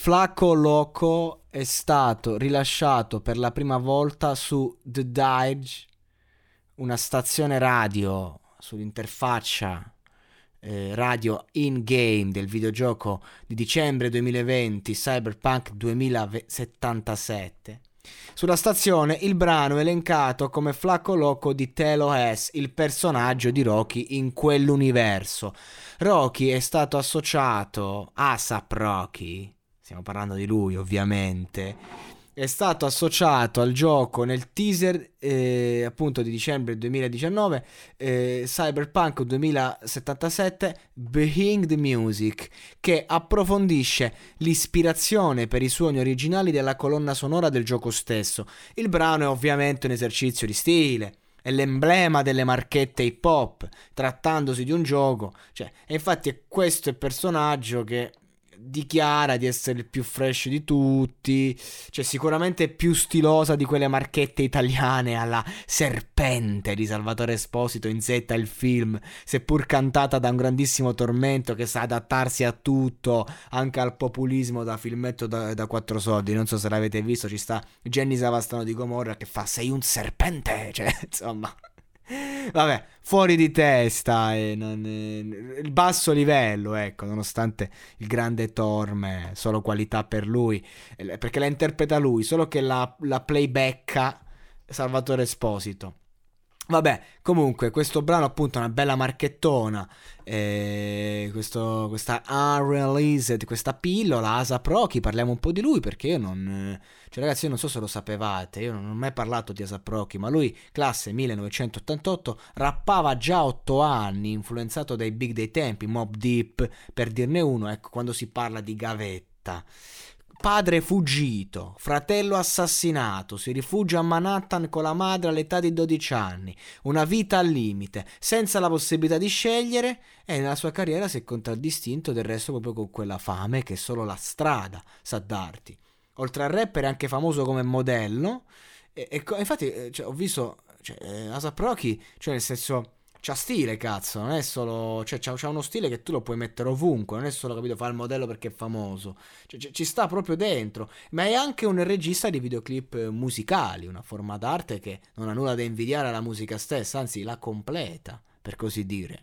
Flacco Loco è stato rilasciato per la prima volta su The Dirge, una stazione radio sull'interfaccia eh, radio in-game del videogioco di dicembre 2020 Cyberpunk 2077. Sulla stazione il brano è elencato come Flacco Loco di Telo S, il personaggio di Rocky in quell'universo. Rocky è stato associato, ASAP Rocky, stiamo parlando di lui ovviamente, è stato associato al gioco nel teaser eh, appunto di dicembre 2019 eh, Cyberpunk 2077 Behind the Music che approfondisce l'ispirazione per i suoni originali della colonna sonora del gioco stesso. Il brano è ovviamente un esercizio di stile è l'emblema delle marchette hip hop, trattandosi di un gioco. Cioè, e infatti è questo il personaggio che dichiara di essere il più fresh di tutti, cioè sicuramente più stilosa di quelle marchette italiane alla serpente di Salvatore Esposito in Z il film, seppur cantata da un grandissimo tormento che sa adattarsi a tutto, anche al populismo da filmetto da, da quattro soldi, non so se l'avete visto, ci sta Jenny Savastano di Gomorra che fa sei un serpente, cioè insomma... Vabbè, fuori di testa non, eh, il basso livello, ecco, nonostante il grande Torme, solo qualità per lui, eh, perché la interpreta lui, solo che la, la playbacka Salvatore Esposito. Vabbè, comunque, questo brano appunto è una bella marchettona. Eh, questo, questa unreleased, questa pillola, Asa Proki, parliamo un po' di lui perché io non... Cioè ragazzi, io non so se lo sapevate, io non ho mai parlato di Asa Proki, ma lui, classe 1988, rappava già a 8 anni, influenzato dai big dei tempi, Mob Deep, per dirne uno, ecco, quando si parla di gavetta. Padre fuggito, fratello assassinato, si rifugia a Manhattan con la madre all'età di 12 anni, una vita al limite, senza la possibilità di scegliere e nella sua carriera si è contraddistinto del resto proprio con quella fame che solo la strada sa darti. Oltre al rapper è anche famoso come modello e, e infatti eh, cioè, ho visto cioè, eh, Asap Rocky, cioè nel senso c'ha stile, cazzo, non è solo. Cioè, c'ha, c'ha, uno stile che tu lo puoi mettere ovunque, non è solo, capito, fa il modello perché è famoso. Cioè, c- ci sta proprio dentro. Ma è anche un regista di videoclip musicali, una forma d'arte che non ha nulla da invidiare alla musica stessa, anzi la completa, per così dire.